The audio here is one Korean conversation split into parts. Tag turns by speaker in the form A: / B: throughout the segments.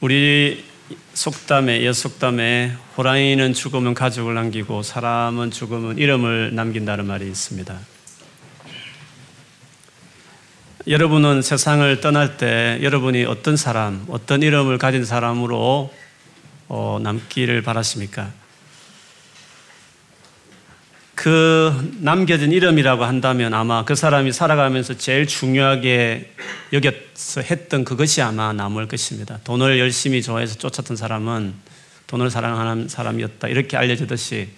A: 우리 속담에 옛 속담에 호랑이는 죽으면 가족을 남기고 사람은 죽으면 이름을 남긴다는 말이 있습니다. 여러분은 세상을 떠날 때 여러분이 어떤 사람, 어떤 이름을 가진 사람으로 어, 남기를 바라십니까? 그 남겨진 이름이라고 한다면 아마 그 사람이 살아가면서 제일 중요하게 여겨서 했던 그것이 아마 남을 것입니다. 돈을 열심히 좋아해서 쫓았던 사람은 돈을 사랑하는 사람이었다. 이렇게 알려지듯이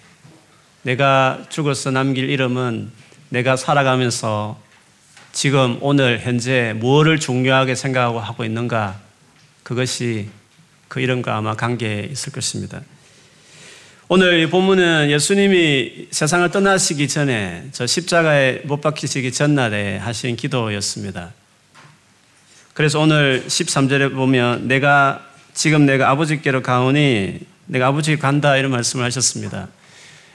A: 내가 죽어서 남길 이름은 내가 살아가면서 지금 오늘 현재 무엇을 중요하게 생각하고 하고 있는가 그것이 그 이름과 아마 관계에 있을 것입니다. 오늘 이 본문은 예수님이 세상을 떠나시기 전에 저 십자가에 못 박히시기 전날에 하신 기도였습니다. 그래서 오늘 13절에 보면 내가 지금 내가 아버지께로 가오니 내가 아버지께 간다 이런 말씀을 하셨습니다.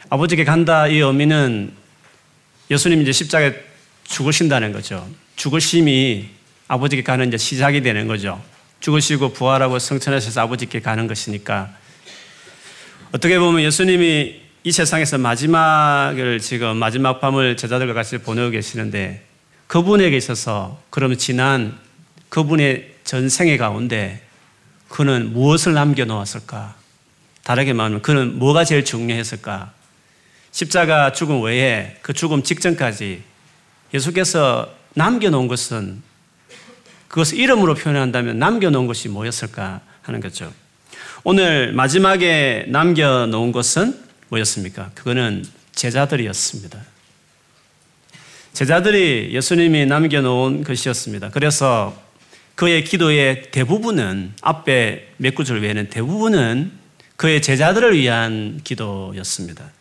A: 아버지께 간다 이 의미는 예수님이 이제 십자가에 죽으신다는 거죠. 죽으심이 아버지께 가는 이제 시작이 되는 거죠. 죽으시고 부활하고 성천하셔서 아버지께 가는 것이니까 어떻게 보면 예수님이 이 세상에서 마지막을 지금 마지막 밤을 제자들과 같이 보내고 계시는데 그분에게 있어서 그러면 지난 그분의 전생의 가운데 그는 무엇을 남겨놓았을까? 다르게 말하면 그는 뭐가 제일 중요했을까? 십자가 죽음 외에 그 죽음 직전까지 예수께서 남겨놓은 것은 그것을 이름으로 표현한다면 남겨놓은 것이 뭐였을까 하는 거죠. 오늘 마지막에 남겨놓은 것은 뭐였습니까? 그거는 제자들이었습니다. 제자들이 예수님이 남겨놓은 것이었습니다. 그래서 그의 기도의 대부분은 앞에 몇 구절 외에는 대부분은 그의 제자들을 위한 기도였습니다.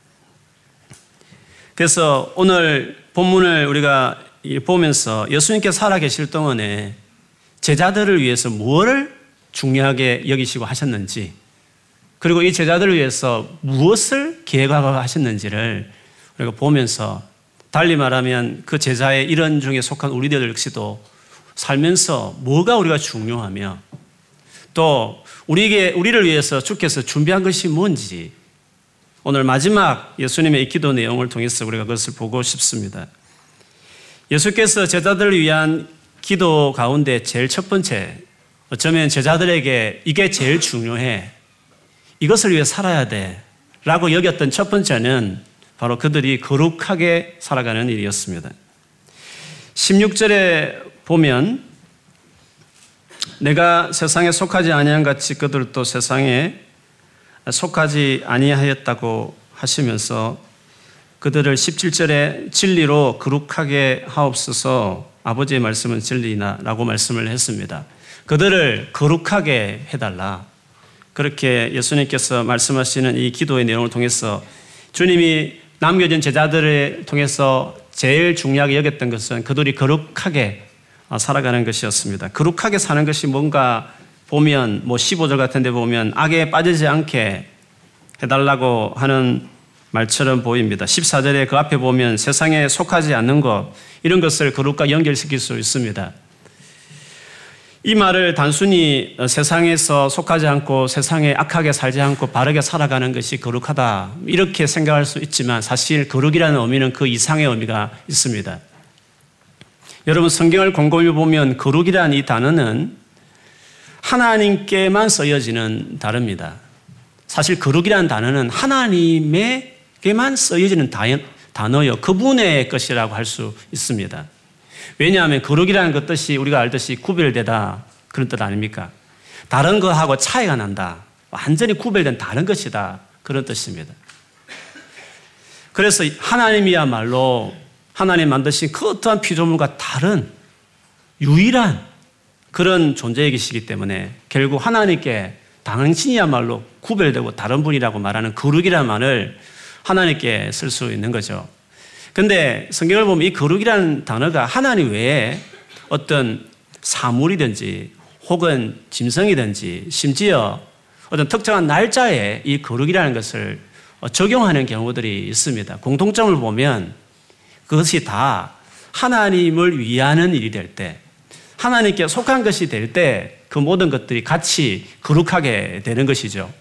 A: 그래서 오늘 본문을 우리가 보면서 예수님께서 살아계실 동안에 제자들을 위해서 무엇을 중요하게 여기시고 하셨는지 그리고 이 제자들을 위해서 무엇을 계획하고 하셨는지를 우리가 보면서 달리 말하면 그 제자의 일원 중에 속한 우리들 역시도 살면서 뭐가 우리가 중요하며 또 우리에게 우리를 위해서 주께서 준비한 것이 뭔지 오늘 마지막 예수님의 이 기도 내용을 통해서 우리가 그것을 보고 싶습니다. 예수께서 제자들을 위한 기도 가운데 제일 첫 번째 어쩌면 제자들에게 이게 제일 중요해. 이것을 위해 살아야 돼. 라고 여겼던 첫 번째는 바로 그들이 거룩하게 살아가는 일이었습니다. 16절에 보면 내가 세상에 속하지 아니한 같이 그들도 세상에 속하지 아니하였다고 하시면서 그들을 17절에 진리로 거룩하게 하옵소서 아버지의 말씀은 진리나라고 말씀을 했습니다. 그들을 거룩하게 해달라. 그렇게 예수님께서 말씀하시는 이 기도의 내용을 통해서 주님이 남겨진 제자들을 통해서 제일 중요하게 여겼던 것은 그들이 거룩하게 살아가는 것이었습니다. 거룩하게 사는 것이 뭔가 보면 뭐 15절 같은 데 보면 악에 빠지지 않게 해달라고 하는 말처럼 보입니다. 14절에 그 앞에 보면 세상에 속하지 않는 것, 이런 것을 거룩과 연결시킬 수 있습니다. 이 말을 단순히 세상에서 속하지 않고 세상에 악하게 살지 않고 바르게 살아가는 것이 거룩하다. 이렇게 생각할 수 있지만 사실 거룩이라는 의미는 그 이상의 의미가 있습니다. 여러분 성경을 곰곰이 보면 거룩이라는 이 단어는 하나님께만 쓰여지는 단어입니다. 사실 거룩이라는 단어는 하나님에게만 쓰여지는 단어요. 그분의 것이라고 할 수 있습니다. 왜냐하면 거룩이라는 것 뜻이 우리가 알듯이 구별되다 그런 뜻 아닙니까? 다른 거하고 차이가 난다. 완전히 구별된 다른 것이다. 그런 뜻입니다. 그래서 하나님이야말로 하나님 만드신 그 어떠한 피조물과 다른 유일한 그런 존재이시기 때문에 결국 하나님께 당신이야말로 구별되고 다른 분이라고 말하는 거룩이라는 말을 하나님께 쓸 수 있는 거죠. 근데 성경을 보면 이 거룩이라는 단어가 하나님 외에 어떤 사물이든지 혹은 짐승이든지 심지어 어떤 특정한 날짜에 이 거룩이라는 것을 적용하는 경우들이 있습니다. 공통점을 보면 그것이 다 하나님을 위하는 일이 될 때, 하나님께 속한 것이 될 때 그 모든 것들이 같이 거룩하게 되는 것이죠.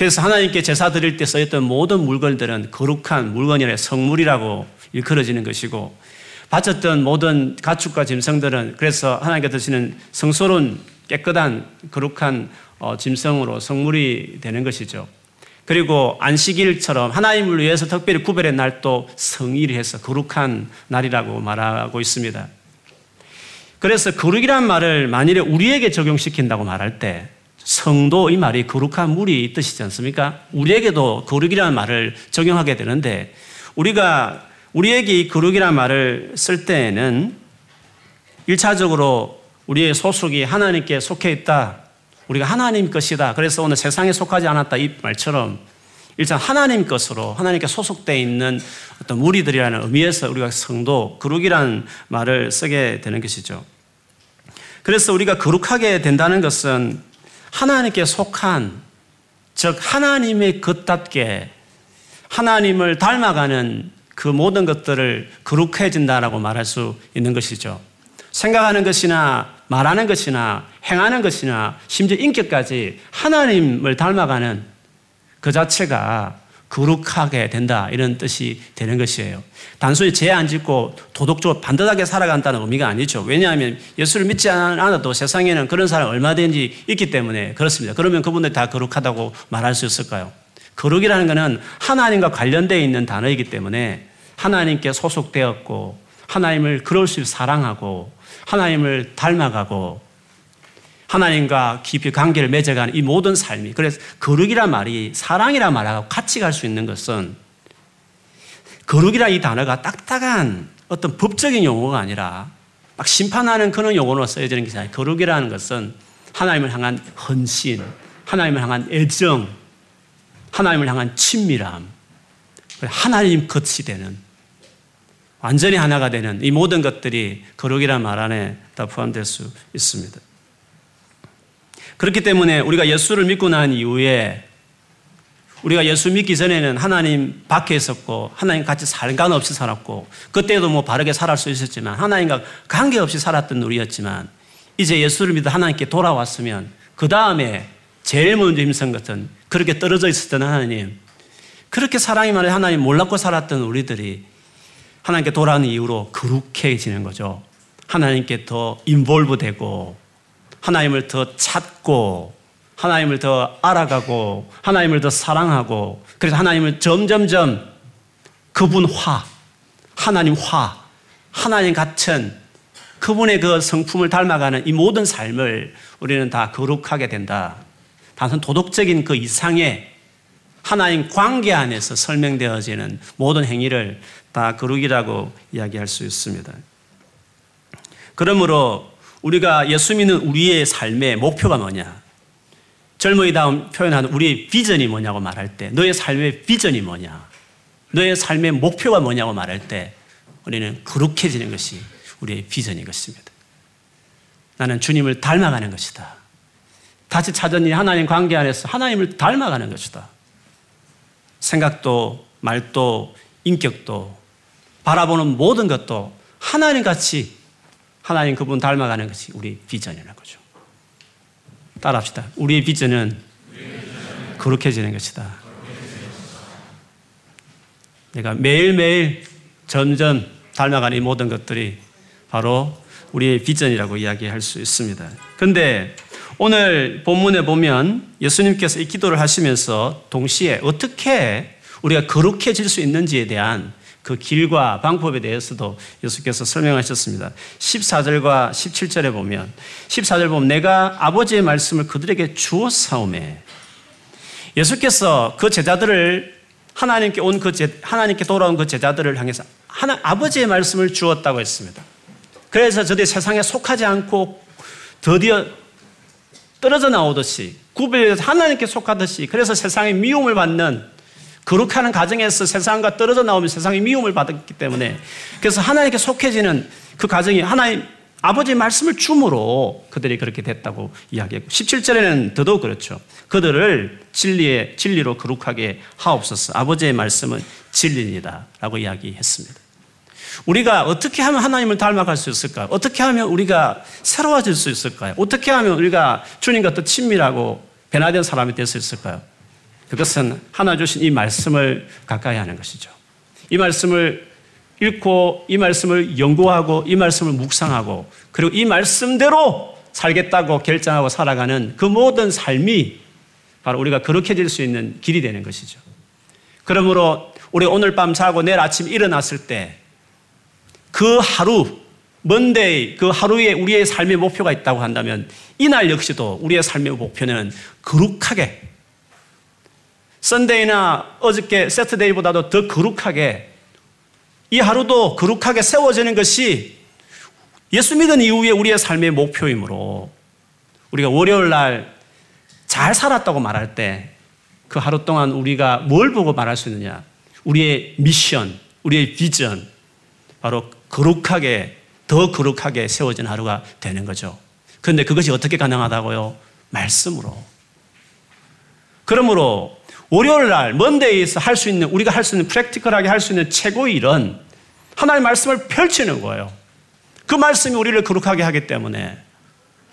A: 그래서 하나님께 제사 드릴 때 쓰였던 모든 물건들은 거룩한 물건이라 성물이라고 일컬어지는 것이고 바쳤던 모든 가축과 짐승들은 그래서 하나님께 드시는 성소로운 깨끗한 거룩한 어, 짐승으로 성물이 되는 것이죠. 그리고 안식일처럼 하나님을 위해서 특별히 구별의 날도 성일이 해서 거룩한 날이라고 말하고 있습니다. 그래서 거룩이란 말을 만일에 우리에게 적용시킨다고 말할 때 성도 이 말이 거룩한 물이 뜻이지 않습니까? 우리에게도 거룩이라는 말을 적용하게 되는데 우리가 우리에게 이 거룩이라는 말을 쓸 때에는 1차적으로 우리의 소속이 하나님께 속해 있다. 우리가 하나님 것이다. 그래서 오늘 세상에 속하지 않았다. 이 말처럼 일단 하나님 것으로 하나님께 소속되어 있는 어떤 무리들이라는 의미에서 우리가 성도, 거룩이라는 말을 쓰게 되는 것이죠. 그래서 우리가 거룩하게 된다는 것은 하나님께 속한, 즉, 하나님의 것답게 하나님을 닮아가는 그 모든 것들을 거룩해진다라고 말할 수 있는 것이죠. 생각하는 것이나 말하는 것이나 행하는 것이나 심지어 인격까지 하나님을 닮아가는 그 자체가 거룩하게 된다 이런 뜻이 되는 것이에요. 단순히 죄 안 짓고 도덕적으로 반듯하게 살아간다는 의미가 아니죠. 왜냐하면 예수를 믿지 않아도 세상에는 그런 사람 얼마든지 있기 때문에 그렇습니다. 그러면 그분들 다 거룩하다고 말할 수 있을까요? 거룩이라는 것은 하나님과 관련되어 있는 단어이기 때문에 하나님께 소속되었고 하나님을 그럴 수 사랑하고 하나님을 닮아가고 하나님과 깊이 관계를 맺어가는 이 모든 삶이 그래서 거룩이란 말이 사랑이란 말하고 같이 갈 수 있는 것은 거룩이란 이 단어가 딱딱한 어떤 법적인 용어가 아니라 막 심판하는 그런 용어로 쓰여지는 것이 아니라 거룩이라는 것은 하나님을 향한 헌신, 하나님을 향한 애정, 하나님을 향한 친밀함, 하나님 것이 되는 완전히 하나가 되는 이 모든 것들이 거룩이라는 말 안에 다 포함될 수 있습니다. 그렇기 때문에 우리가 예수를 믿고 난 이후에 우리가 예수 믿기 전에는 하나님 밖에 있었고 하나님 같이 살간 없이 살았고 그때도 뭐 바르게 살할 수 있었지만 하나님과 관계없이 살았던 우리였지만 이제 예수를 믿어 하나님께 돌아왔으면 그 다음에 제일 먼저 힘쓴 것은 그렇게 떨어져 있었던 하나님 그렇게 사랑이 많은 하나님 몰랐고 살았던 우리들이 하나님께 돌아오는 이후로 거룩해지는 거죠. 하나님께 더 인볼브 되고 하나님을 더 찾고 하나님을 더 알아가고 하나님을 더 사랑하고 그래서 하나님을 점점점 그분화, 하나님화, 하나님 같은 그분의 그 성품을 닮아가는 이 모든 삶을 우리는 다 거룩하게 된다. 단순 도덕적인 그 이상의 하나님 관계 안에서 설명되어지는 모든 행위를 다 거룩이라고 이야기할 수 있습니다. 그러므로 우리가 예수 믿는 우리의 삶의 목표가 뭐냐? 젊은이 다음 표현하는 우리의 비전이 뭐냐고 말할 때, 너의 삶의 비전이 뭐냐? 너의 삶의 목표가 뭐냐고 말할 때, 우리는 거룩해지는 것이 우리의 비전인 것입니다. 나는 주님을 닮아가는 것이다. 다시 이 하나님 관계 안에서 하나님을 닮아가는 것이다. 생각도, 말도, 인격도, 바라보는 모든 것도 하나님 같이 하나님 그분 닮아가는 것이 우리 비전이라는 거죠. 따라합시다. 우리의 비전은 거룩해지는 것이다. 내가 매일매일 점점 닮아가는 이 모든 것들이 바로 우리의 비전이라고 이야기할 수 있습니다. 근데 오늘 본문에 보면 예수님께서 이 기도를 하시면서 동시에 어떻게 우리가 거룩해질 수 있는지에 대한 그 길과 방법에 대해서도 예수께서 설명하셨습니다. 14절과 17절에 보면 14절 보면 내가 아버지의 말씀을 그들에게 주었사오매 예수께서 그 제자들을 하나님께 온 그 하나님께 돌아온 그 제자들을 향해서 하나 아버지의 말씀을 주었다고 했습니다. 그래서 저들이 세상에 속하지 않고 드디어 떨어져 나오듯이 구별해서 하나님께 속하듯이 그래서 세상에 미움을 받는 거룩하는 가정에서 세상과 떨어져 나오면 세상의 미움을 받았기 때문에 그래서 하나님께 속해지는 그 가정이 하나님 아버지의 말씀을 줌으로 그들이 그렇게 됐다고 이야기했고 17절에는 더더욱 그렇죠. 그들을 진리의 진리로 거룩하게 하옵소서. 아버지의 말씀은 진리입니다. 라고 이야기했습니다. 우리가 어떻게 하면 하나님을 닮아갈 수 있을까요? 어떻게 하면 우리가 새로워질 수 있을까요? 어떻게 하면 우리가 주님과 더 친밀하고 변화된 사람이 될 수 있을까요? 그것은 하나 주신 이 말씀을 가까이 하는 것이죠. 이 말씀을 읽고 이 말씀을 연구하고 이 말씀을 묵상하고 그리고 이 말씀대로 살겠다고 결정하고 살아가는 그 모든 삶이 바로 우리가 그렇게 될 수 있는 길이 되는 것이죠. 그러므로 우리 오늘 밤 자고 내일 아침 일어났을 때 그 하루, 먼데이, 그 하루에 우리의 삶의 목표가 있다고 한다면 이날 역시도 우리의 삶의 목표는 거룩하게 썬데이나 어저께 세트데이보다도 더 거룩하게 이 하루도 거룩하게 세워지는 것이 예수 믿은 이후에 우리의 삶의 목표이므로 우리가 월요일 날 잘 살았다고 말할 때 그 하루 동안 우리가 뭘 보고 말할 수 있느냐? 우리의 미션, 우리의 비전, 바로 거룩하게, 더 거룩하게 세워진 하루가 되는 거죠. 그런데 그것이 어떻게 가능하다고요? 말씀으로. 그러므로 월요일 날, 먼데이에서 할 수 있는, 우리가 할 수 있는, 프랙티컬하게 할 수 있는 최고의 일은 하나님의 말씀을 펼치는 거예요. 그 말씀이 우리를 거룩하게 하기 때문에.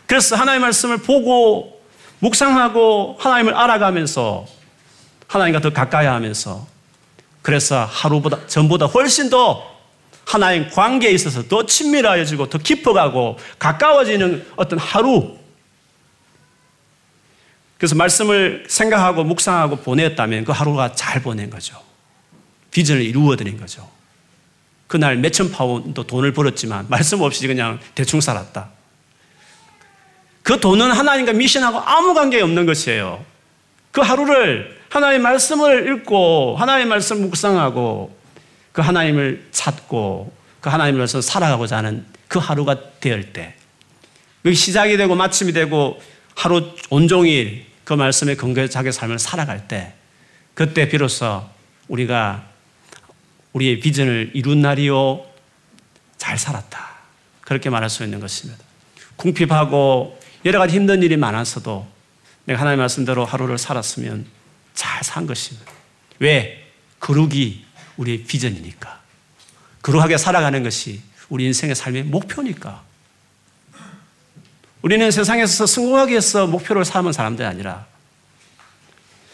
A: 그래서 하나님의 말씀을 보고, 묵상하고, 하나님을 알아가면서, 하나님과 더 가까이 하면서, 그래서 하루보다, 전보다 훨씬 더 하나님 관계에 있어서 더 친밀해지고, 더 깊어가고, 가까워지는 어떤 하루, 그래서 말씀을 생각하고 묵상하고 보냈다면 그 하루가 잘 보낸 거죠. 비전을 이루어드린 거죠. 그날 몇천 파운드 돈을 벌었지만 말씀 없이 그냥 대충 살았다. 그 돈은 하나님과 미션하고 아무 관계 없는 것이에요. 그 하루를 하나님의 말씀을 읽고 하나님의 말씀 묵상하고 그 하나님을 찾고 그 하나님으로서 살아가고자 하는 그 하루가 됐을 때, 그 시작이 되고 마침이 되고 하루 온종일 그 말씀에 근거해 자기 삶을 살아갈 때, 그때 비로소 우리가 우리의 비전을 이룬 날이요, 잘 살았다. 그렇게 말할 수 있는 것입니다. 궁핍하고 여러 가지 힘든 일이 많았어도 내가 하나님의 말씀대로 하루를 살았으면 잘 산 것입니다. 왜? 거룩이 우리의 비전이니까. 거룩하게 살아가는 것이 우리 인생의 삶의 목표니까. 우리는 세상에서 성공하기 위해서 목표를 삼은 사람들이 아니라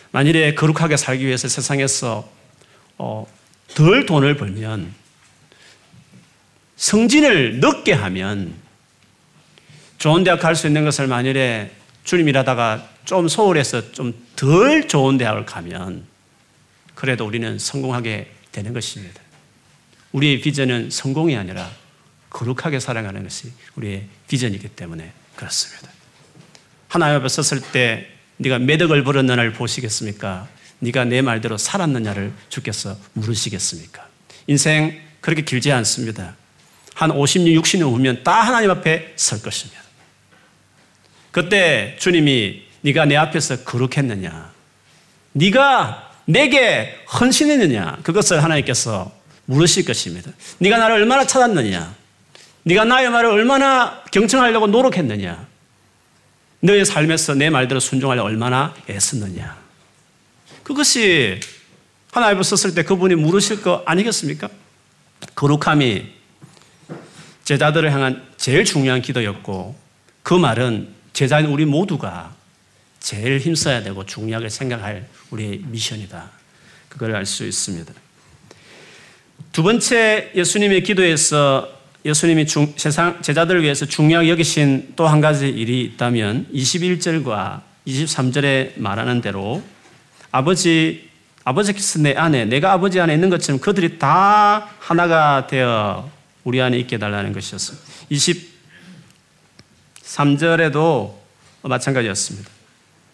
A: 만일에 거룩하게 살기 위해서 세상에서 어, 덜 돈을 벌면 성진을 늦게 하면 좋은 대학 갈 수 있는 것을 만일에 주님 일하다가 좀 소홀해서 좀 덜 좋은 대학을 가면 그래도 우리는 성공하게 되는 것입니다. 우리의 비전은 성공이 아니라 거룩하게 살아가는 것이 우리의 비전이기 때문에 그렇습니다. 하나님 앞에 섰을 때 네가 매덕을 벌었느냐를 보시겠습니까? 네가 내 말대로 살았느냐를 주께서 물으시겠습니까? 인생 그렇게 길지 않습니다. 한 50년, 60년 후면 다 하나님 앞에 설 것입니다. 그때 주님이 네가 내 앞에서 거룩했느냐? 네가 내게 헌신했느냐? 그것을 하나님께서 물으실 것입니다. 네가 나를 얼마나 찾았느냐? 네가 나의 말을 얼마나 경청하려고 노력했느냐? 너의 삶에서 내 말대로 순종하려 얼마나 애썼느냐? 그것이 하나님 앞에 섰을 때 그분이 물으실 거 아니겠습니까? 거룩함이 제자들을 향한 제일 중요한 기도였고 그 말은 제자인 우리 모두가 제일 힘써야 되고 중요하게 생각할 우리의 미션이다. 그걸 알 수 있습니다. 두 번째 예수님의 기도에서 예수님이 중, 세상 제자들을 위해서 중요하게 여기신 또 한 가지 일이 있다면 21절과 23절에 말하는 대로 아버지 아버지께서 내 안에 내가 아버지 안에 있는 것처럼 그들이 다 하나가 되어 우리 안에 있게 달라는 것이었습니다. 23절에도 마찬가지였습니다.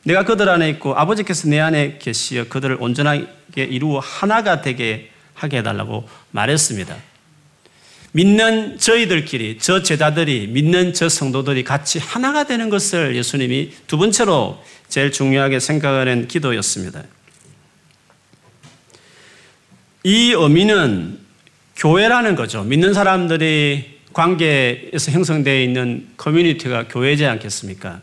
A: 내가 그들 안에 있고 아버지께서 내 안에 계시어 그들을 온전하게 이루어 하나가 되게 하게 해달라고 말했습니다. 믿는 저희들끼리, 저 제자들이, 믿는 저 성도들이 같이 하나가 되는 것을 예수님이 두 번째로 제일 중요하게 생각하는 기도였습니다. 이 의미는 교회라는 거죠. 믿는 사람들이 관계에서 형성되어 있는 커뮤니티가 교회지 않겠습니까?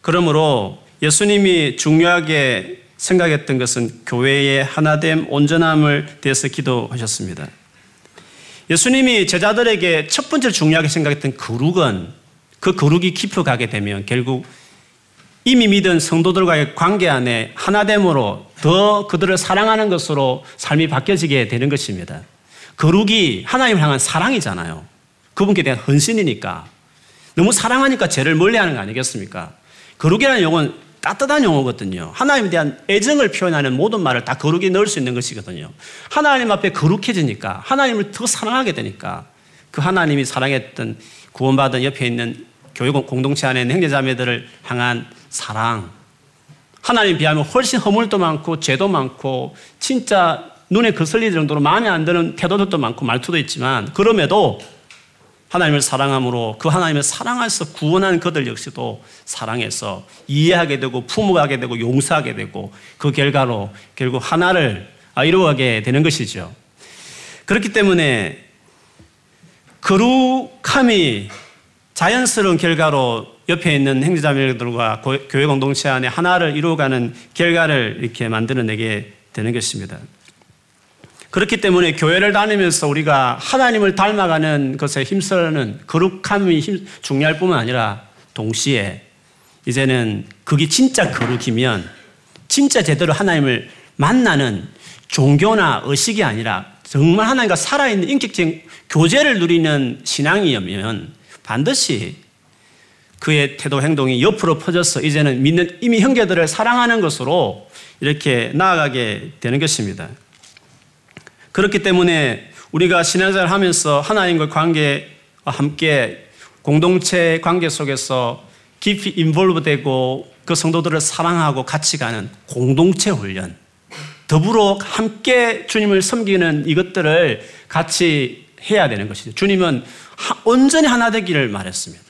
A: 그러므로 예수님이 중요하게 생각했던 것은 교회의 하나됨, 온전함을 대해서 기도하셨습니다. 예수님이 제자들에게 첫 번째 중요하게 생각했던 거룩은 그 거룩이 깊어가게 되면 결국 이미 믿은 성도들과의 관계 안에 하나됨으로 더 그들을 사랑하는 것으로 삶이 바뀌어지게 되는 것입니다. 거룩이 하나님을 향한 사랑이잖아요. 그분께 대한 헌신이니까. 너무 사랑하니까 죄를 멀리 하는 거 아니겠습니까? 거룩이라는 용어는 따뜻한 용어거든요. 하나님에 대한 애정을 표현하는 모든 말을 다 거룩에 넣을 수 있는 것이거든요. 하나님 앞에 거룩해지니까 하나님을 더 사랑하게 되니까 그 하나님이 사랑했던 구원받은 옆에 있는 교회 공동체 안에 있는 형제자매들을 향한 사랑. 하나님 비하면 훨씬 허물도 많고 죄도 많고 진짜 눈에 거슬릴 정도로 마음에 안 드는 태도들도 많고 말투도 있지만 그럼에도 하나님을 사랑함으로 그 하나님을 사랑해서 구원한 그들 역시도 사랑해서 이해하게 되고 품어가게 되고 용서하게 되고 그 결과로 결국 하나를 이루어가게 되는 것이죠. 그렇기 때문에 거룩함이 자연스러운 결과로 옆에 있는 행제자매들과 교회 공동체 안에 하나를 이루어가는 결과를 이렇게 만들어내게 되는 것입니다. 그렇기 때문에 교회를 다니면서 우리가 하나님을 닮아가는 것에 힘쓰는 거룩함이 힘, 중요할 뿐만 아니라 동시에 이제는 그게 진짜 거룩이면 진짜 제대로 하나님을 만나는 종교나 의식이 아니라 정말 하나님과 살아있는 인격적인 교제를 누리는 신앙이면 반드시 그의 태도 행동이 옆으로 퍼져서 이제는 믿는 이미 형제들을 사랑하는 것으로 이렇게 나아가게 되는 것입니다. 그렇기 때문에 우리가 신앙생활 하면서 하나님과 관계와 함께 공동체 관계 속에서 깊이 인볼브 되고 그 성도들을 사랑하고 같이 가는 공동체 훈련, 더불어 함께 주님을 섬기는 이것들을 같이 해야 되는 것이죠. 주님은 온전히 하나 되기를 말했습니다.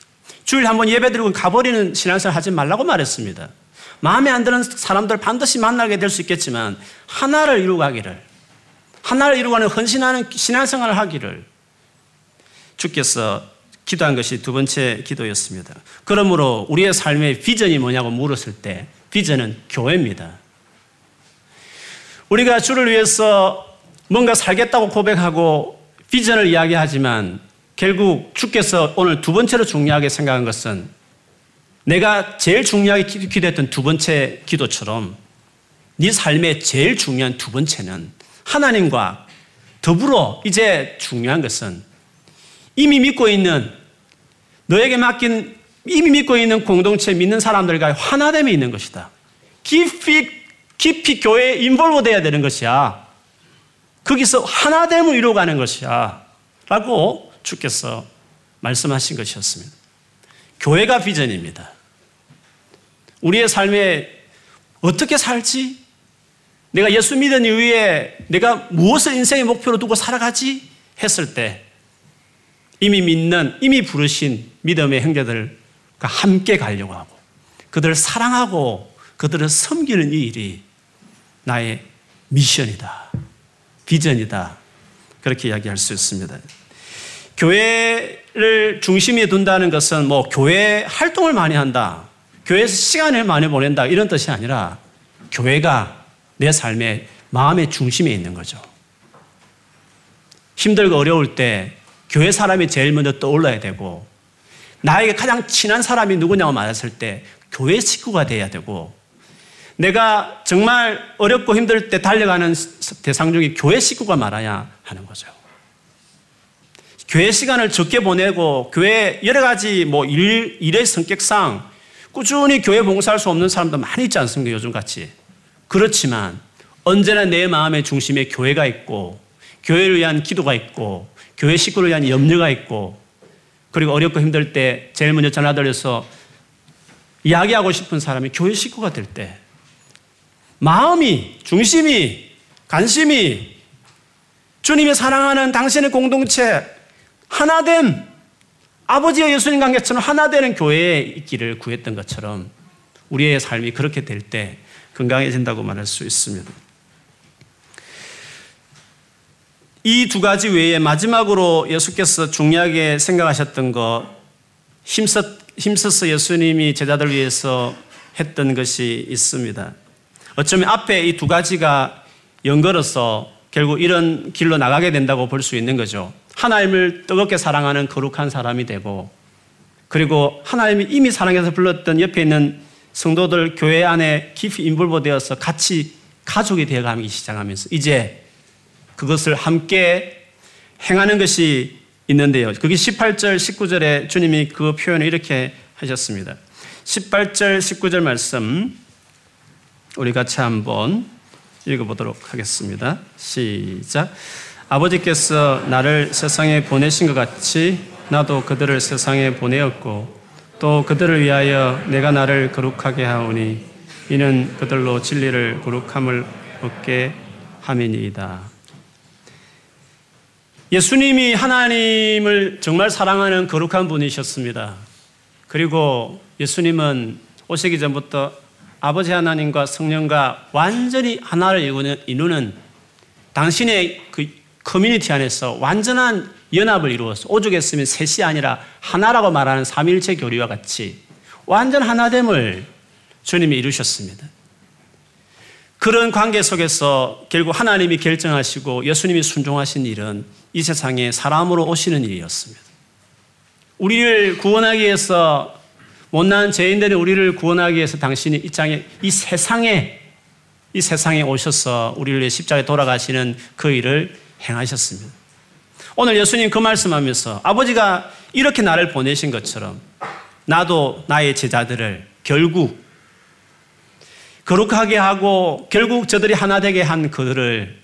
A: 주일 한번 예배 드리고 가버리는 신앙생활 하지 말라고 말했습니다. 마음에 안 드는 사람들 반드시 만나게 될 수 있겠지만 하나를 이루가기를 하나를 이루고는 헌신하는 신앙생활을 하기를 주께서 기도한 것이 두 번째 기도였습니다. 그러므로 우리의 삶의 비전이 뭐냐고 물었을 때 비전은 교회입니다. 우리가 주를 위해서 뭔가 살겠다고 고백하고 비전을 이야기하지만 결국 주께서 오늘 두 번째로 중요하게 생각한 것은 내가 제일 중요하게 기도했던 두 번째 기도처럼 네 삶의 제일 중요한 두 번째는 하나님과 더불어 이제 중요한 것은 이미 믿고 있는 너에게 맡긴 이미 믿고 있는 공동체 믿는 사람들과 하나됨이 있는 것이다. 깊이 깊이 교회에 인볼브 돼야 되는 것이야. 거기서 하나됨을 이루어가는 것이야. 라고 주께서 말씀하신 것이었습니다. 교회가 비전입니다. 우리의 삶에 어떻게 살지? 내가 예수 믿은 이후에 내가 무엇을 인생의 목표로 두고 살아가지? 했을 때 이미 믿는, 이미 부르신 믿음의 형제들과 함께 가려고 하고 그들을 사랑하고 그들을 섬기는 이 일이 나의 미션이다. 비전이다. 그렇게 이야기할 수 있습니다. 교회를 중심에 둔다는 것은 뭐 교회 활동을 많이 한다. 교회에서 시간을 많이 보낸다. 이런 뜻이 아니라 교회가 내 삶의 마음의 중심에 있는 거죠. 힘들고 어려울 때 교회 사람이 제일 먼저 떠올라야 되고 나에게 가장 친한 사람이 누구냐고 말했을 때 교회 식구가 돼야 되고 내가 정말 어렵고 힘들 때 달려가는 대상 중에 교회 식구가 말아야 하는 거죠. 교회 시간을 적게 보내고 교회 여러 가지 뭐 일, 일의 성격상 꾸준히 교회 봉사할 수 없는 사람도 많이 있지 않습니까? 요즘 같이. 그렇지만 언제나 내 마음의 중심에 교회가 있고 교회를 위한 기도가 있고 교회 식구를 위한 염려가 있고 그리고 어렵고 힘들 때 제일 먼저 전화 드려서 이야기하고 싶은 사람이 교회 식구가 될 때 마음이 중심이 관심이 주님이 사랑하는 당신의 공동체 하나됨, 아버지와 예수님 관계처럼 하나 되는 교회에 있기를 구했던 것처럼 우리의 삶이 그렇게 될 때 건강해진다고 말할 수 있습니다. 이 두 가지 외에 마지막으로 예수께서 중요하게 생각하셨던 것, 힘써, 힘써서 예수님이 제자들 위해서 했던 것이 있습니다. 어쩌면 앞에 이 두 가지가 연걸어서 결국 이런 길로 나가게 된다고 볼 수 있는 거죠. 하나님을 뜨겁게 사랑하는 거룩한 사람이 되고 그리고 하나님이 이미 사랑해서 불렀던 옆에 있는 성도들 교회 안에 깊이 인볼버되어서 같이 가족이 되어가기 시작하면서 이제 그것을 함께 행하는 것이 있는데요. 그게 18절, 19절에 주님이 그 표현을 이렇게 하셨습니다. 18절, 19절 말씀 우리 같이 한번 읽어보도록 하겠습니다. 시작. 아버지께서 나를 세상에 보내신 것 같이 나도 그들을 세상에 보내었고 또 그들을 위하여 내가 나를 거룩하게 하오니 이는 그들로 진리를 거룩함을 얻게 함이니이다. 예수님이 하나님을 정말 사랑하는 거룩한 분이셨습니다. 그리고 예수님은 오시기 전부터 아버지 하나님과 성령과 완전히 하나를 이루는 당신의 그 커뮤니티 안에서 완전한 연합을 이루어서 오죽했으면 셋이 아니라 하나라고 말하는 삼일체 교리와 같이 완전 하나됨을 주님이 이루셨습니다. 그런 관계 속에서 결국 하나님이 결정하시고 예수님이 순종하신 일은 이 세상에 사람으로 오시는 일이었습니다. 우리를 구원하기 위해서 못난 죄인들이 우리를 구원하기 위해서 당신이 이 땅에 이 세상에 이 세상에 오셔서 우리를 십자가에 돌아가시는 그 일을 행하셨습니다. 오늘 예수님 그 말씀하면서 아버지가 이렇게 나를 보내신 것처럼 나도 나의 제자들을 결국 거룩하게 하고 결국 저들이 하나 되게 한 그들을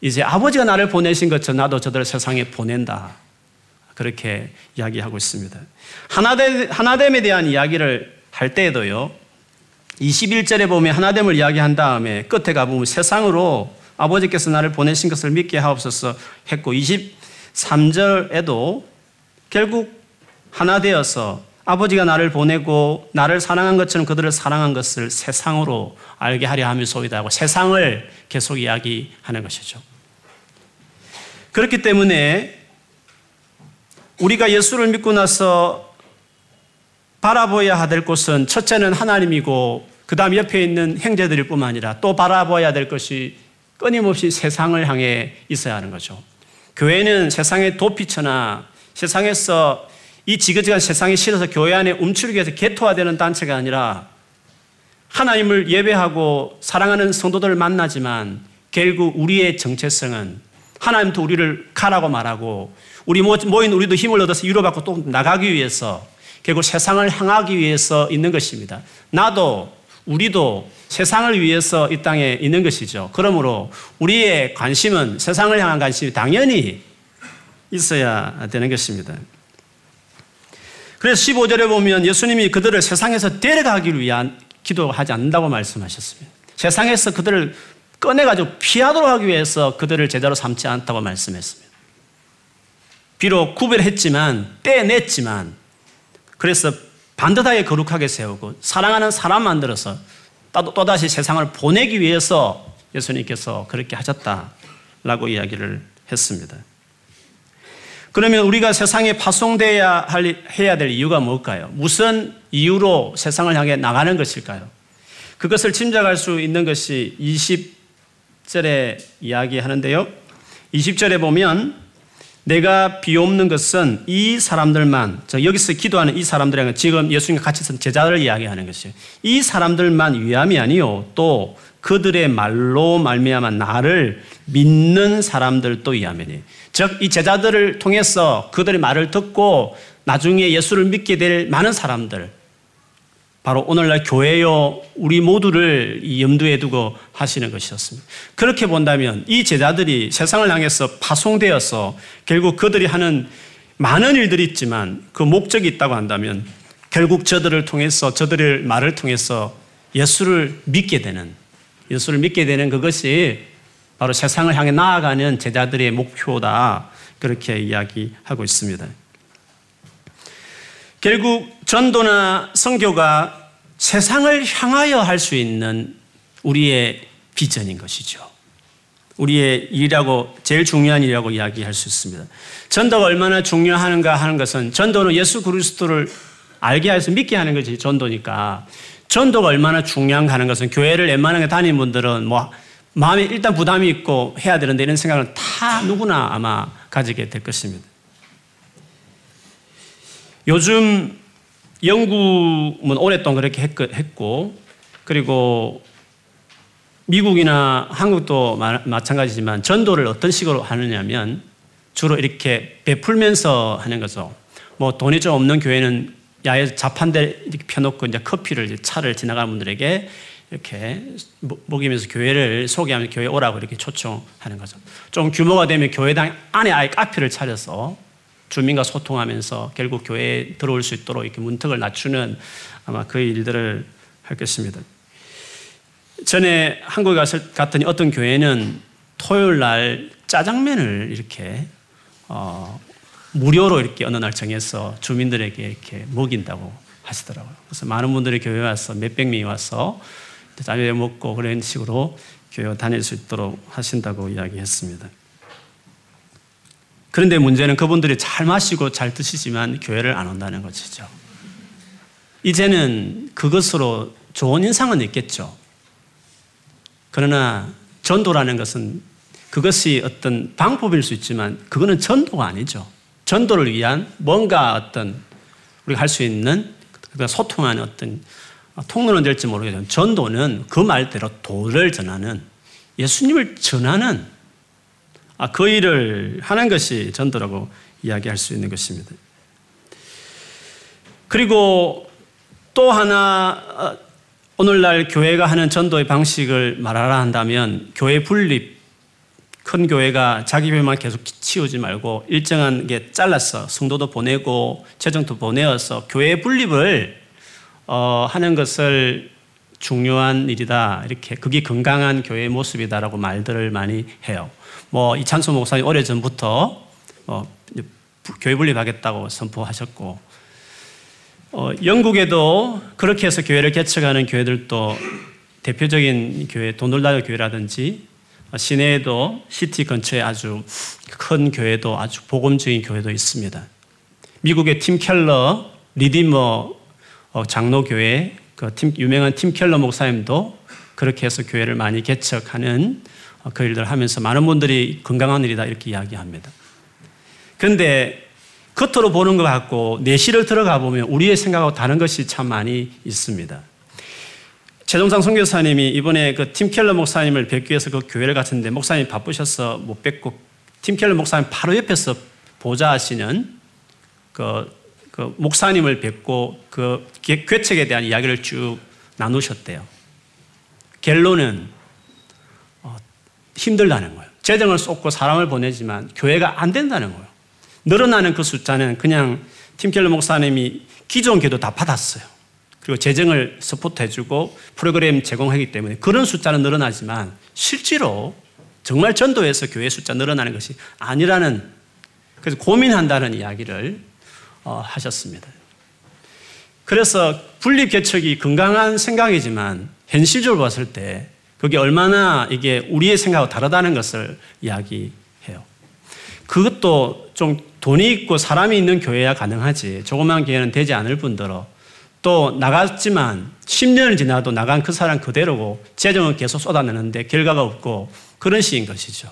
A: 이제 아버지가 나를 보내신 것처럼 나도 저들을 세상에 보낸다. 그렇게 이야기하고 있습니다. 하나됨, 하나됨에 대한 이야기를 할 때에도요, 21절에 보면 하나됨을 이야기한 다음에 끝에 가보면 세상으로 아버지께서 나를 보내신 것을 믿게 하옵소서 했고, 23절에도 결국 하나 되어서 아버지가 나를 보내고 나를 사랑한 것처럼 그들을 사랑한 것을 세상으로 알게 하려 하면서이다 하고 세상을 계속 이야기하는 것이죠. 그렇기 때문에 우리가 예수를 믿고 나서 바라보아야 될 곳은 첫째는 하나님이고 그 다음 옆에 있는 형제들일 뿐만 아니라 또 바라보아야 될 것이 끊임없이 세상을 향해 있어야 하는 거죠. 교회는 세상의 도피처나 세상에서 이 지긋지긋한 세상에 실어서 교회 안에 움츠리기 위해서 개토화되는 단체가 아니라 하나님을 예배하고 사랑하는 성도들을 만나지만 결국 우리의 정체성은 하나님도 우리를 가라고 말하고 우리 모인 우리도 힘을 얻어서 위로받고 또 나가기 위해서 결국 세상을 향하기 위해서 있는 것입니다. 나도 우리도 세상을 위해서 이 땅에 있는 것이죠. 그러므로 우리의 관심은 세상을 향한 관심이 당연히 있어야 되는 것입니다. 그래서 15절에 보면 예수님이 그들을 세상에서 데려가기를 위한 기도하지 않는다고 말씀하셨습니다. 세상에서 그들을 꺼내가지고 피하도록 하기 위해서 그들을 제대로 삼지 않다고 말씀했습니다. 비록 구별했지만, 떼냈지만, 그래서 반듯하게 거룩하게 세우고 사랑하는 사람 만들어서 또다시 세상을 보내기 위해서 예수님께서 그렇게 하셨다라고 이야기를 했습니다. 그러면 우리가 세상에 파송돼야 할, 해야 될 이유가 뭘까요? 무슨 이유로 세상을 향해 나가는 것일까요? 그것을 짐작할 수 있는 것이 20절에 이야기하는데요. 20절에 보면 내가 비옵는 것은 이 사람들만, 여기서 기도하는 이 사람들에게 지금 예수님과 같이 있 제자들을 이야기하는 것이에요. 이 사람들만 위함이 아니요. 또 그들의 말로 말미암아 나를 믿는 사람들도 위함이니. 즉, 이 제자들을 통해서 그들의 말을 듣고 나중에 예수를 믿게 될 많은 사람들, 바로 오늘날 교회요, 우리 모두를 염두에 두고 하시는 것이었습니다. 그렇게 본다면 이 제자들이 세상을 향해서 파송되어서 결국 그들이 하는 많은 일들이 있지만 그 목적이 있다고 한다면 결국 저들을 통해서 저들의 말을 통해서 예수를 믿게 되는 예수를 믿게 되는 그것이 바로 세상을 향해 나아가는 제자들의 목표다. 그렇게 이야기하고 있습니다. 결국 전도나 성교가 세상을 향하여 할 수 있는 우리의 비전인 것이죠. 우리의 일이라고 제일 중요한 일이라고 이야기할 수 있습니다. 전도가 얼마나 중요한가 하는 것은 전도는 예수 그리스도를 알게 해서 믿게 하는 것이 전도니까 전도가 얼마나 중요한가 하는 것은 교회를 웬만하게 다니는 분들은 뭐 마음에 일단 부담이 있고 해야 되는데 이런 생각을 다 누구나 아마 가지게 될 것입니다. 요즘 영국은 오랫동안 그렇게 했고, 그리고 미국이나 한국도 마찬가지지만 전도를 어떤 식으로 하느냐면 주로 이렇게 베풀면서 하는 거죠. 뭐 돈이 좀 없는 교회는 야외 자판대 이렇게 펴놓고 이제 커피를 차를 지나가는 분들에게 이렇게 먹이면서 교회를 소개하면서 교회 오라고 이렇게 초청하는 거죠. 좀 규모가 되면 교회당 안에 아예 카페를 차려서 주민과 소통하면서 결국 교회에 들어올 수 있도록 이렇게 문턱을 낮추는 아마 그 일들을 할 것입니다. 전에 한국에 갔더니 어떤 교회는 토요일 날 짜장면을 이렇게 어, 무료로 이렇게 어느 날 정해서 주민들에게 이렇게 먹인다고 하시더라고요. 그래서 많은 분들이 교회 와서 몇백 명이 와서 자유에 먹고 그런 식으로 교회 다닐 수 있도록 하신다고 이야기했습니다. 그런데 문제는 그분들이 잘 마시고 잘 드시지만 교회를 안 온다는 것이죠. 이제는 그것으로 좋은 인상은 있겠죠. 그러나 전도라는 것은 그것이 어떤 방법일 수 있지만 그거는 전도가 아니죠. 전도를 위한 뭔가 어떤 우리가 할 수 있는 소통하는 어떤 통로는 될지 모르겠지만 전도는 그 말대로 도를 전하는 예수님을 전하는 아, 그 일을 하는 것이 전도라고 이야기할 수 있는 것입니다. 그리고 또 하나 어, 오늘날 교회가 하는 전도의 방식을 말하라 한다면 교회 분립 큰 교회가 자기 배만 계속 치우지 말고 일정한 게 잘라서 성도도 보내고 재정도 보내어서 교회 분립을 어, 하는 것을 중요한 일이다. 이렇게 그게 건강한 교회의 모습이다라고 말들을 많이 해요. 뭐 이찬수 목사님 오래 전부터 어, 교회 분립하겠다고 선포하셨고 어, 영국에도 그렇게 해서 교회를 개척하는 교회들도 대표적인 교회 돈돌다교 교회라든지 시내에도 시티 근처에 아주 큰 교회도 아주 복음적인 교회도 있습니다. 미국의 팀 켈러 Redeemer 어, 장로교회 그 팀, 유명한 팀 켈러 목사님도 그렇게 해서 교회를 많이 개척하는 어, 그 일들 하면서 많은 분들이 건강한 일이다 이렇게 이야기합니다. 그런데 겉으로 보는 것 같고 내실을 들어가 보면 우리의 생각하고 다른 것이 참 많이 있습니다. 최동상 선교사님이 이번에 그 팀켈러 목사님을 뵙기 위해서 그 교회를 갔는데 목사님이 바쁘셔서 못 뵙고 팀켈러 목사님 바로 옆에서 보좌하시는 그, 그 목사님을 뵙고 그 괴책에 대한 이야기를 쭉 나누셨대요. 결론은 어, 힘들다는 거예요. 재정을 쏟고 사람을 보내지만 교회가 안 된다는 거예요. 늘어나는 그 숫자는 그냥 팀켈러 목사님이 기존 교도 다 받았어요. 그리고 재정을 서포트해주고 프로그램 제공하기 때문에 그런 숫자는 늘어나지만 실제로 정말 전도에서 교회 숫자 늘어나는 것이 아니라는 그래서 고민한다는 이야기를 어, 하셨습니다. 그래서 분립 개척이 건강한 생각이지만 현실적으로 봤을 때 그게 얼마나 이게 우리의 생각하고 다르다는 것을 이야기해요. 그것도 좀 돈이 있고 사람이 있는 교회야 가능하지 조그만 교회는 되지 않을 뿐더러 또 나갔지만 10년을 지나도 나간 그 사람 그대로고 재정은 계속 쏟아내는데 결과가 없고 그런 시인 것이죠.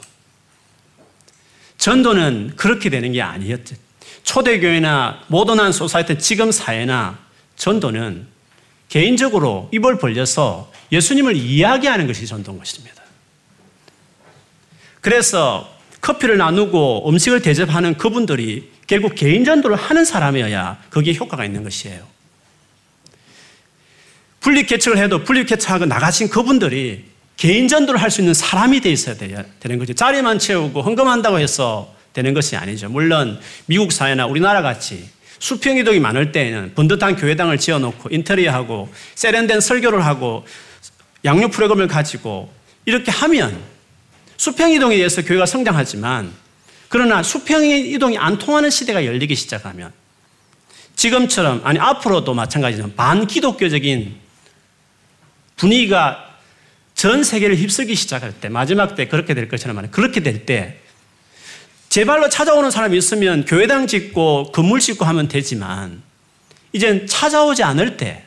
A: 전도는 그렇게 되는 게 아니었죠. 초대교회나 모던한 소사이트 지금 사회나 전도는 개인적으로 입을 벌려서 예수님을 이야기하는 것이 전도인 것입니다. 그래서 커피를 나누고 음식을 대접하는 그분들이 결국 개인 전도를 하는 사람이어야 거기에 효과가 있는 것이에요. 분립 개척을 해도 분립 개척하고 나가신 그분들이 개인 전도를 할 수 있는 사람이 돼 있어야 되는 거죠. 자리만 채우고 헌금한다고 해서 되는 것이 아니죠. 물론 미국 사회나 우리나라 같이 수평 이동이 많을 때에는 번듯한 교회당을 지어놓고 인테리어하고 세련된 설교를 하고 양육 프로그램을 가지고 이렇게 하면 수평 이동에 의해서 교회가 성장하지만 그러나 수평 이동이 안 통하는 시대가 열리기 시작하면 지금처럼 아니 앞으로도 마찬가지로 반기독교적인 분위기가 전 세계를 휩쓸기 시작할 때, 마지막 때 그렇게 될 것처럼 말이에요. 그렇게 될 때, 제 발로 찾아오는 사람이 있으면 교회당 짓고 건물 짓고 하면 되지만, 이젠 찾아오지 않을 때,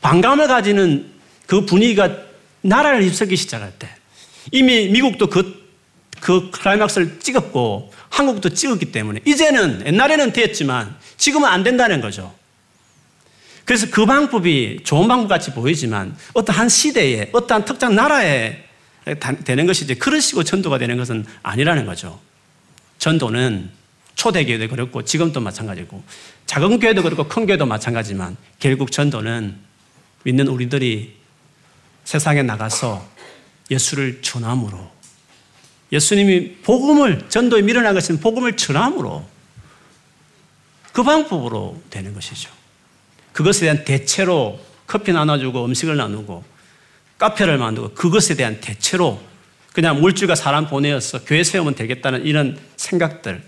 A: 반감을 가지는 그 분위기가 나라를 휩쓸기 시작할 때, 이미 미국도 그 그 클라이막스를 찍었고 한국도 찍었기 때문에 이제는 옛날에는 됐지만 지금은 안 된다는 거죠. 그래서 그 방법이 좋은 방법 같이 보이지만 어떠한 시대에 어떠한 특정 나라에 되는 것이지 그런 식으로 전도가 되는 것은 아니라는 거죠. 전도는 초대교회도 그렇고 지금도 마찬가지고 작은 교회도 그렇고 큰 교회도 마찬가지지만 결국 전도는 믿는 우리들이 세상에 나가서 예수를 전함으로 예수님이 복음을 전도에 밀어난 것은 복음을 전함으로 그 방법으로 되는 것이죠. 그것에 대한 대체로 커피 나눠주고 음식을 나누고 카페를 만들고 그것에 대한 대체로 그냥 물질과 사람 보내어서 교회 세우면 되겠다는 이런 생각들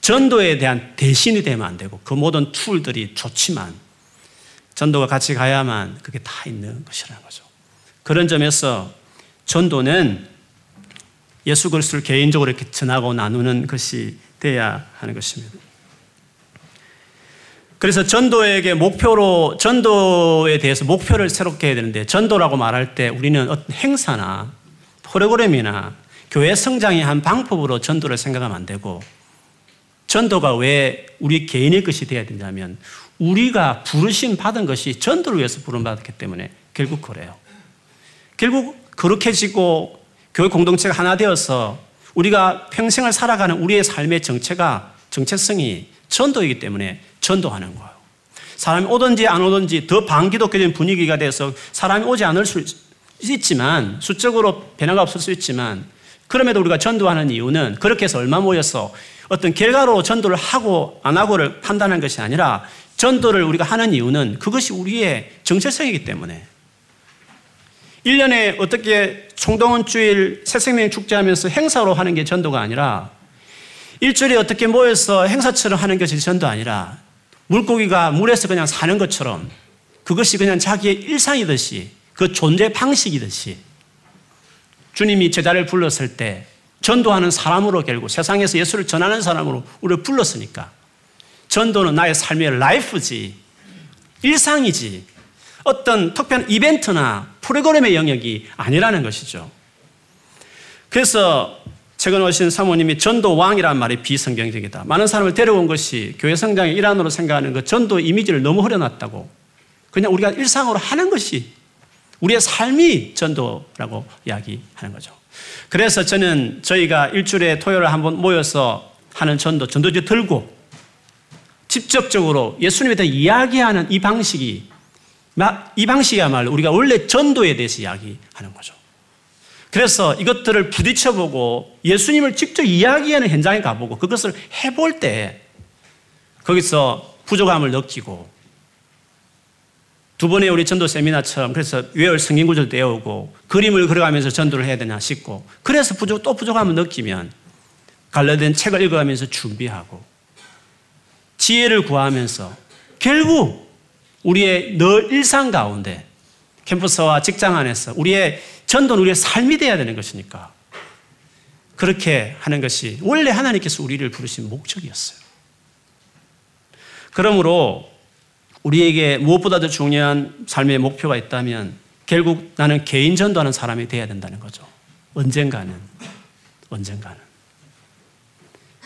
A: 전도에 대한 대신이 되면 안 되고 그 모든 툴들이 좋지만 전도가 같이 가야만 그게 다 있는 것이라는 거죠. 그런 점에서 전도는 예수 그리스도를 개인적으로 이렇게 전하고 나누는 것이 돼야 하는 것입니다. 그래서 전도에게 목표로 전도에 대해서 목표를 새롭게 해야 되는데 전도라고 말할 때 우리는 어떤 행사나 프로그램이나 교회 성장의 한 방법으로 전도를 생각하면 안 되고 전도가 왜 우리 개인의 것이 되어야 되냐면 우리가 부르심 받은 것이 전도를 위해서 부름 받았기 때문에 결국 그래요. 결국 거룩해지고 교회 공동체가 하나 되어서 우리가 평생을 살아가는 우리의 삶의 정체가 정체성이 전도이기 때문에 전도하는 거예요. 사람이 오든지 안 오든지 더 반기독교적인 분위기가 돼서 사람이 오지 않을 수 있지만 수적으로 변화가 없을 수 있지만 그럼에도 우리가 전도하는 이유는 그렇게 해서 얼마 모여서 어떤 결과로 전도를 하고 안 하고를 판단한 것이 아니라 전도를 우리가 하는 이유는 그것이 우리의 정체성이기 때문에 1년에 어떻게 총동원 주일 새생명 축제하면서 행사로 하는 게 전도가 아니라 일주일에 어떻게 모여서 행사처럼 하는 것이 전도 아니라 물고기가 물에서 그냥 사는 것처럼 그것이 그냥 자기의 일상이듯이 그 존재 방식이듯이 주님이 제자를 불렀을 때 전도하는 사람으로 결국 세상에서 예수를 전하는 사람으로 우리를 불렀으니까 전도는 나의 삶의 라이프지 일상이지 어떤 특별한 이벤트나 프로그램의 영역이 아니라는 것이죠. 그래서 최근 오신 사모님이 전도 왕이라는 말이 비성경적이다. 많은 사람을 데려온 것이 교회 성장의 일환으로 생각하는 그 전도 이미지를 너무 흐려놨다고. 그냥 우리가 일상으로 하는 것이 우리의 삶이 전도라고 이야기하는 거죠. 그래서 저는 저희가 일주일에 토요일에 한번 모여서 하는 전도, 전도지 들고 직접적으로 예수님에 대해 이야기하는 이 방식이 이 방식이야말로 우리가 원래 전도에 대해서 이야기하는 거죠. 그래서 이것들을 부딪혀보고 예수님을 직접 이야기하는 현장에 가보고 그것을 해볼 때 거기서 부족함을 느끼고 두 번의 우리 전도 세미나처럼 그래서 외울 성경 구절 떼우고 그림을 그려가면서 전도를 해야 되나 싶고 그래서 부족, 또 부족함을 느끼면 관련된 책을 읽어가면서 준비하고 지혜를 구하면서 결국 우리의 늘 일상 가운데 캠퍼스와 직장 안에서 우리의 전도는 우리의 삶이 되어야 되는 것이니까 그렇게 하는 것이 원래 하나님께서 우리를 부르신 목적이었어요. 그러므로 우리에게 무엇보다도 중요한 삶의 목표가 있다면 결국 나는 개인 전도하는 사람이 되어야 된다는 거죠. 언젠가는, 언젠가는.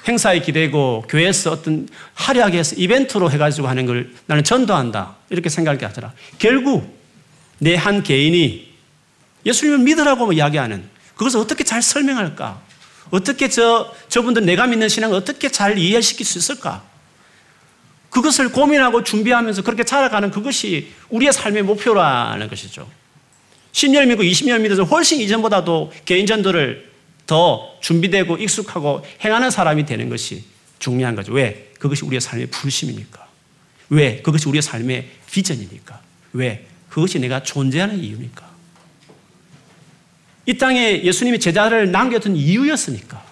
A: 행사에 기대고 교회에서 어떤 화려하게 해서 이벤트로 해가지고 하는 걸 나는 전도한다. 이렇게 생각할 게 아니라 결국 내 한 개인이 예수님을 믿으라고 이야기하는 그것을 어떻게 잘 설명할까? 어떻게 저, 저분들 내가 믿는 신앙을 어떻게 잘 이해시킬 수 있을까? 그것을 고민하고 준비하면서 그렇게 살아가는 그것이 우리의 삶의 목표라는 것이죠. 10년 믿고 20년 믿어서 훨씬 이전보다도 개인 전도를 더 준비되고 익숙하고 행하는 사람이 되는 것이 중요한 거죠. 왜? 그것이 우리의 삶의 부르심이니까. 왜? 그것이 우리의 삶의 비전이니까. 왜? 그것이 내가 존재하는 이유니까. 이 땅에 예수님이 제자를 남겼던 이유였으니까.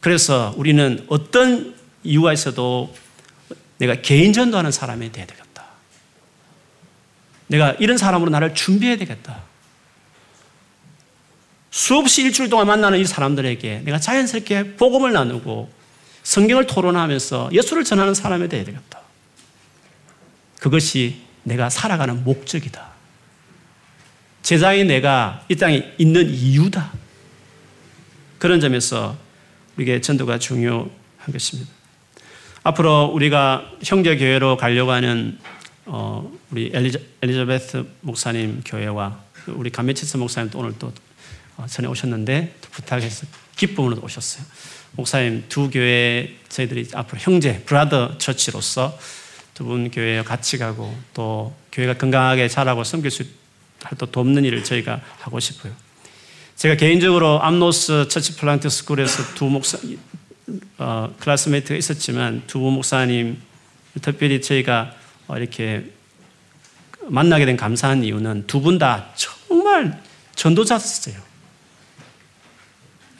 A: 그래서 우리는 어떤 이유가 있어도 내가 개인 전도하는 사람이 되어야 되겠다. 내가 이런 사람으로 나를 준비해야 되겠다. 수없이 일주일 동안 만나는 이 사람들에게 내가 자연스럽게 복음을 나누고 성경을 토론하면서 예수를 전하는 사람이 되어야 되겠다. 그것이 내가 살아가는 목적이다. 제자인 내가 이 땅에 있는 이유다. 그런 점에서 우리에게 전도가 중요한 것입니다. 앞으로 우리가 형제 교회로 가려고 하는 어, 우리 엘리자, 엘리자베스 목사님 교회와 우리 감메치스 목사님도 오늘 또 어, 전에 오셨는데 부탁해서 기쁨으로 오셨어요. 목사님 두 교회 저희들이 앞으로 형제 brother church로서 두 분 교회에 같이 가고 또 교회가 건강하게 자라고 섬길 수 있도록 돕는 일을 저희가 하고 싶어요. 제가 개인적으로 암노스 church plant school에서 두 목사 어, classmate가 있었지만 두 목사님 특별히 저희가 이렇게 만나게 된 감사한 이유는 두 분 다 정말 전도자였어요.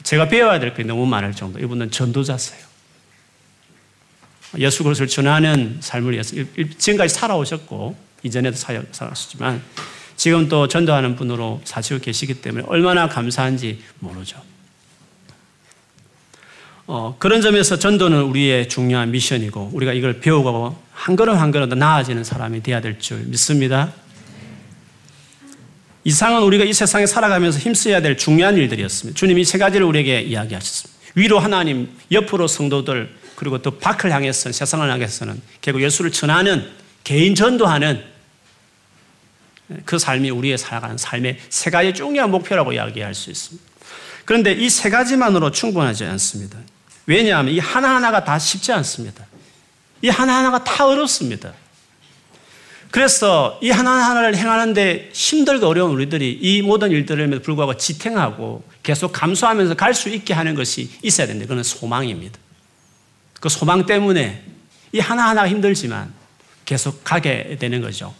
A: 제가 배워야 될 게 너무 많을 정도. 이분은 전도자세요. 예수 그리스도를 전하는 삶을 위해서 지금까지 살아오셨고 이전에도 살았었지만 지금 또 전도하는 분으로 사시고 계시기 때문에 얼마나 감사한지 모르죠. 어, 그런 점에서 전도는 우리의 중요한 미션이고 우리가 이걸 배우고 한 걸음 한 걸음 더 나아지는 사람이 되어야 될 줄 믿습니다. 이상은 우리가 이 세상에 살아가면서 힘써야 될 중요한 일들이었습니다. 주님이 세 가지를 우리에게 이야기하셨습니다. 위로 하나님, 옆으로 성도들, 그리고 또 밖을 향해서는 세상을 향해서는 결국 예수를 전하는 개인 전도하는 그 삶이 우리의 살아가는 삶의 세 가지 중요한 목표라고 이야기할 수 있습니다. 그런데 이 세 가지만으로 충분하지 않습니다. 왜냐하면 이 하나하나가 다 쉽지 않습니다. 이 하나하나가 다 어렵습니다. 그래서 이 하나하나를 행하는데 힘들고 어려운 우리들이 이 모든 일들에도 불구하고 지탱하고 계속 감수하면서 갈 수 있게 하는 것이 있어야 되는데 그건 소망입니다. 그 소망 때문에 이 하나하나가 힘들지만 계속 가게 되는 거죠.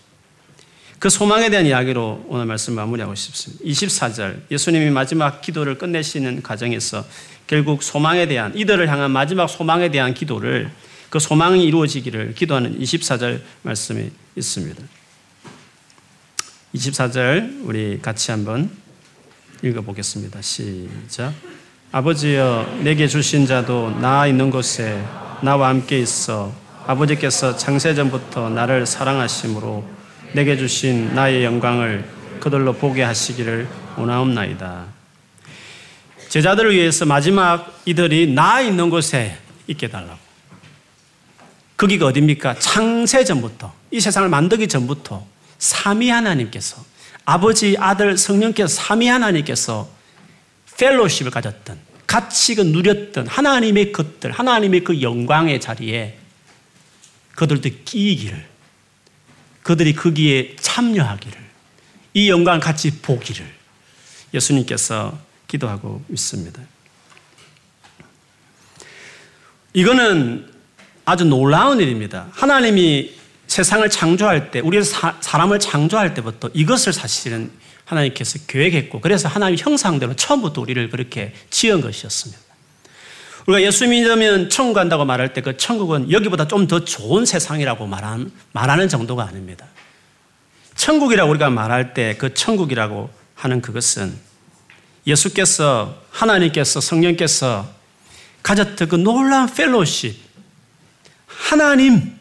A: 그 소망에 대한 이야기로 오늘 말씀 마무리하고 싶습니다. 24절 예수님이 마지막 기도를 끝내시는 과정에서 결국 소망에 대한 이들을 향한 마지막 소망에 대한 기도를 그 소망이 이루어지기를 기도하는 24절 말씀이 있습니다. 24절 우리 같이 한번 읽어보겠습니다. 시작. 아버지여 내게 주신 자도 나 있는 곳에 나와 함께 있어 아버지께서 창세전부터 나를 사랑하심으로 내게 주신 나의 영광을 그들로 보게 하시기를 원하옵나이다. 제자들을 위해서 마지막 이들이 나 있는 곳에 있게 달라고. 거기가 어딥니까? 창세 전부터, 이 세상을 만들기 전부터 삼위 하나님께서, 아버지, 아들, 성령께서 삼위 하나님께서 펠로십을 가졌던, 같이 그 누렸던 하나님의 것들, 하나님의 그 영광의 자리에 그들도 끼기를 그들이 거기에 참여하기를, 이 영광을 같이 보기를 예수님께서 기도하고 있습니다. 이거는 아주 놀라운 일입니다. 하나님이 세상을 창조할 때, 우리 사, 사람을 창조할 때부터 이것을 사실은 하나님께서 계획했고, 그래서 하나님 형상대로 처음부터 우리를 그렇게 지은 것이었습니다. 우리가 예수 믿으면 천국 간다고 말할 때 그 천국은 여기보다 좀 더 좋은 세상이라고 말하는, 말하는 정도가 아닙니다. 천국이라고 우리가 말할 때 그 천국이라고 하는 그것은 예수께서 하나님께서 성령께서 가졌던 그 놀라운 펠로십, 하나님,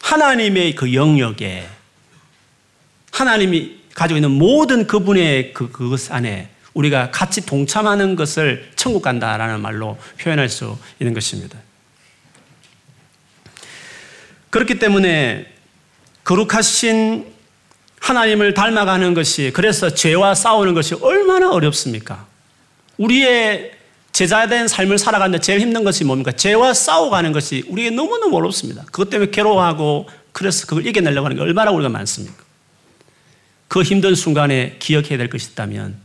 A: 하나님의 그 영역에 하나님이 가지고 있는 모든 그분의 그, 그것 안에 우리가 같이 동참하는 것을 천국 간다라는 말로 표현할 수 있는 것입니다. 그렇기 때문에 거룩하신 하나님을 닮아가는 것이 그래서 죄와 싸우는 것이 얼마나 어렵습니까? 우리의 제자된 삶을 살아가는데 제일 힘든 것이 뭡니까? 죄와 싸워가는 것이 우리에게 너무너무 어렵습니다. 그것 때문에 괴로워하고 그래서 그걸 이겨내려고 하는 게 얼마나 우리가 많습니까? 그 힘든 순간에 기억해야 될 것이 있다면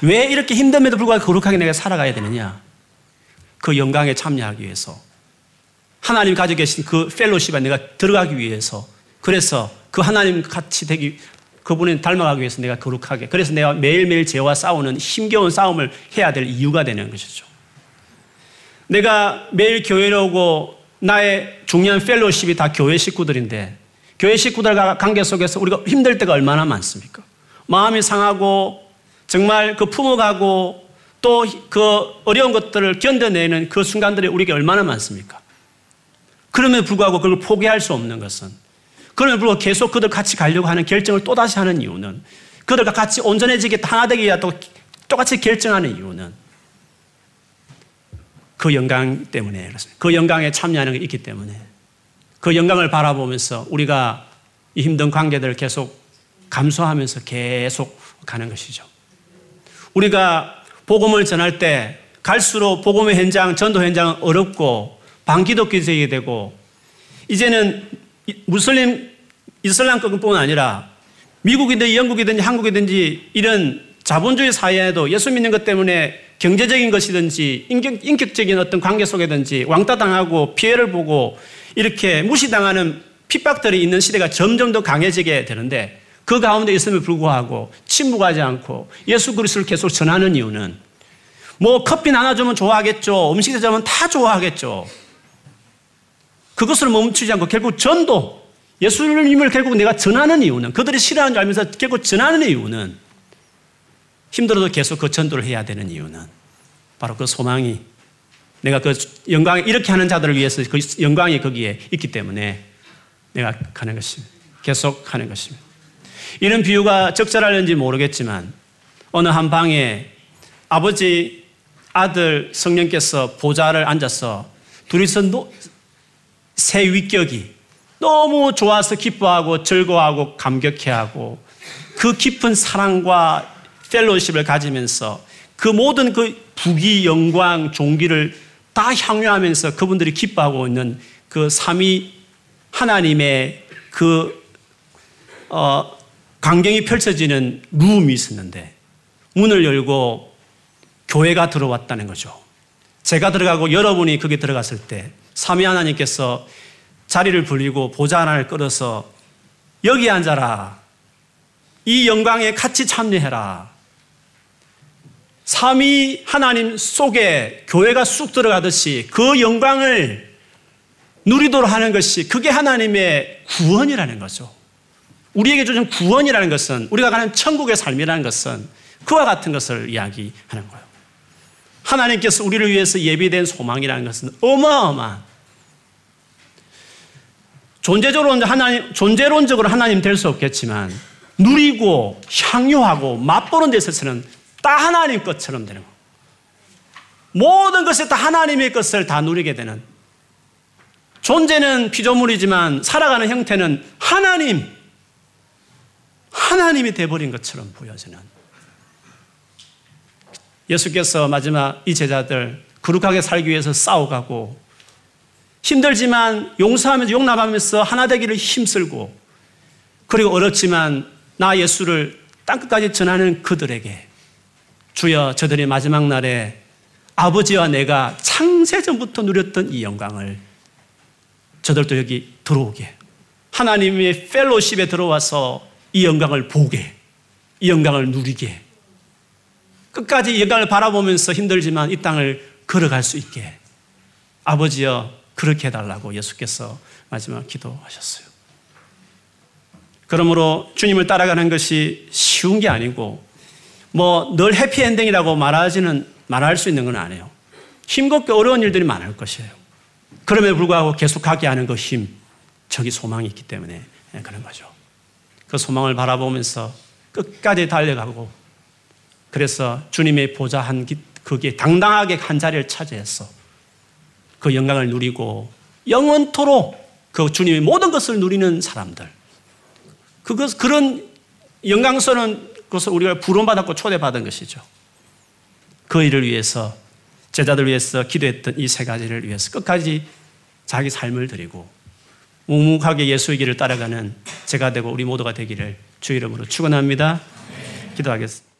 A: 왜 이렇게 힘듦에도 불구하고 거룩하게 내가 살아가야 되느냐? 그 영광에 참여하기 위해서. 하나님 가지고 계신 그 펠로십에 내가 들어가기 위해서. 그래서 그 하나님 같이 되기, 그분을 닮아가기 위해서 내가 거룩하게. 그래서 내가 매일매일 죄와 싸우는 힘겨운 싸움을 해야 될 이유가 되는 것이죠. 내가 매일 교회에 오고 나의 중요한 펠로십이 다 교회 식구들인데 교회 식구들과 관계 속에서 우리가 힘들 때가 얼마나 많습니까? 마음이 상하고 정말 그 품어가고 또 그 어려운 것들을 견뎌내는 그 순간들이 우리에게 얼마나 많습니까? 그럼에도 불구하고 그걸 포기할 수 없는 것은 그럼에도 불구하고 계속 그들 같이 가려고 하는 결정을 또다시 하는 이유는 그들과 같이 온전해지게 하나 또 똑같이 결정하는 이유는 그 영광 때문에 그렇습니다. 그 영광에 참여하는 게 있기 때문에 그 영광을 바라보면서 우리가 이 힘든 관계들을 계속 감수하면서 계속 가는 것이죠. 우리가 복음을 전할 때 갈수록 복음의 현장, 전도 현장은 어렵고 반기독교적이 되고 이제는 무슬림 이슬람권뿐 아니라 미국이든 영국이든지 한국이든지 이런 자본주의 사회에도 예수 믿는 것 때문에 경제적인 것이든지 인격, 적인 어떤 관계 속에든지 왕따 당하고 피해를 보고 이렇게 무시당하는 핍박들이 있는 시대가 점점 더 강해지게 되는데 그 가운데 있음에 불구하고 침묵하지 않고 예수 그리스도를 계속 전하는 이유는 뭐 커피 나눠주면 좋아하겠죠. 음식 대접하면 다 좋아하겠죠. 그것을 멈추지 않고 결국 전도 예수님을 결국 내가 전하는 이유는 그들이 싫어하는 줄 알면서 결국 전하는 이유는 힘들어도 계속 그 전도를 해야 되는 이유는 바로 그 소망이 내가 그 영광 이렇게 하는 자들을 위해서 그 영광이 거기에 있기 때문에 내가 가는 것입니다. 계속 하는 것입니다. 이런 비유가 적절할는지 모르겠지만 어느 한 방에 아버지 아들 성령께서 보좌를 앉아서 둘이서 새 위격이 너무 좋아서 기뻐하고 즐거워하고 감격해하고 그 깊은 사랑과 펠로십을 가지면서 그 모든 그 부귀 영광 종기를 다 향유하면서 그분들이 기뻐하고 있는 그 삼위 하나님의 그 어, 광경이 펼쳐지는 룸이 있었는데 문을 열고 교회가 들어왔다는 거죠. 제가 들어가고 여러분이 거기 들어갔을 때 삼위 하나님께서 자리를 불리고 보좌 하나를 끌어서 여기 앉아라. 이 영광에 같이 참여해라. 삼위 하나님 속에 교회가 쑥 들어가듯이 그 영광을 누리도록 하는 것이 그게 하나님의 구원이라는 거죠. 우리에게 주신 구원이라는 것은 우리가 가는 천국의 삶이라는 것은 그와 같은 것을 이야기하는 거예요. 하나님께서 우리를 위해서 예비된 소망이라는 것은 어마어마한 존재적으로 하나님 존재론적으로 하나님 될 수 없겠지만 누리고 향유하고 맛보는 데 있어서는 다 하나님 것처럼 되는 거. 모든 것이 다 하나님의 것을 다 누리게 되는 존재는 피조물이지만 살아가는 형태는 하나님 하나님이 돼버린 것처럼 보여지는 예수께서 마지막 이 제자들 거룩하게 살기 위해서 싸워가고 힘들지만 용서하면서 용납하면서 하나 되기를 힘쓸고 그리고 어렵지만 나 예수를 땅끝까지 전하는 그들에게 주여 저들이 마지막 날에 아버지와 내가 창세전부터 누렸던 이 영광을 저들도 여기 들어오게 하나님의 펠로십에 들어와서 이 영광을 보게 이 영광을 누리게 끝까지 이 영광을 바라보면서 힘들지만 이 땅을 걸어갈 수 있게 아버지여 그렇게 해달라고 예수께서 마지막 기도하셨어요. 그러므로 주님을 따라가는 것이 쉬운 게 아니고 뭐 늘 해피엔딩이라고 말하지는 말할 수 있는 건 아니에요. 힘겹게 어려운 일들이 많을 것이에요. 그럼에도 불구하고 계속하게 하는 그 힘, 저기 소망이 있기 때문에 그런 거죠. 그 소망을 바라보면서 끝까지 달려가고 그래서 주님의 보좌 한 그게 당당하게 한 자리를 차지해서 그 영광을 누리고 영원토록 그 주님의 모든 것을 누리는 사람들. 그것, 그런 영광스러운 것을 우리가 부름받았고 초대받은 것이죠. 그 일을 위해서 제자들 위해서 기도했던 이 세 가지를 위해서 끝까지 자기 삶을 드리고 묵묵하게 예수의 길을 따라가는 제가 되고 우리 모두가 되기를 주 이름으로 축원합니다. 기도하겠습니다.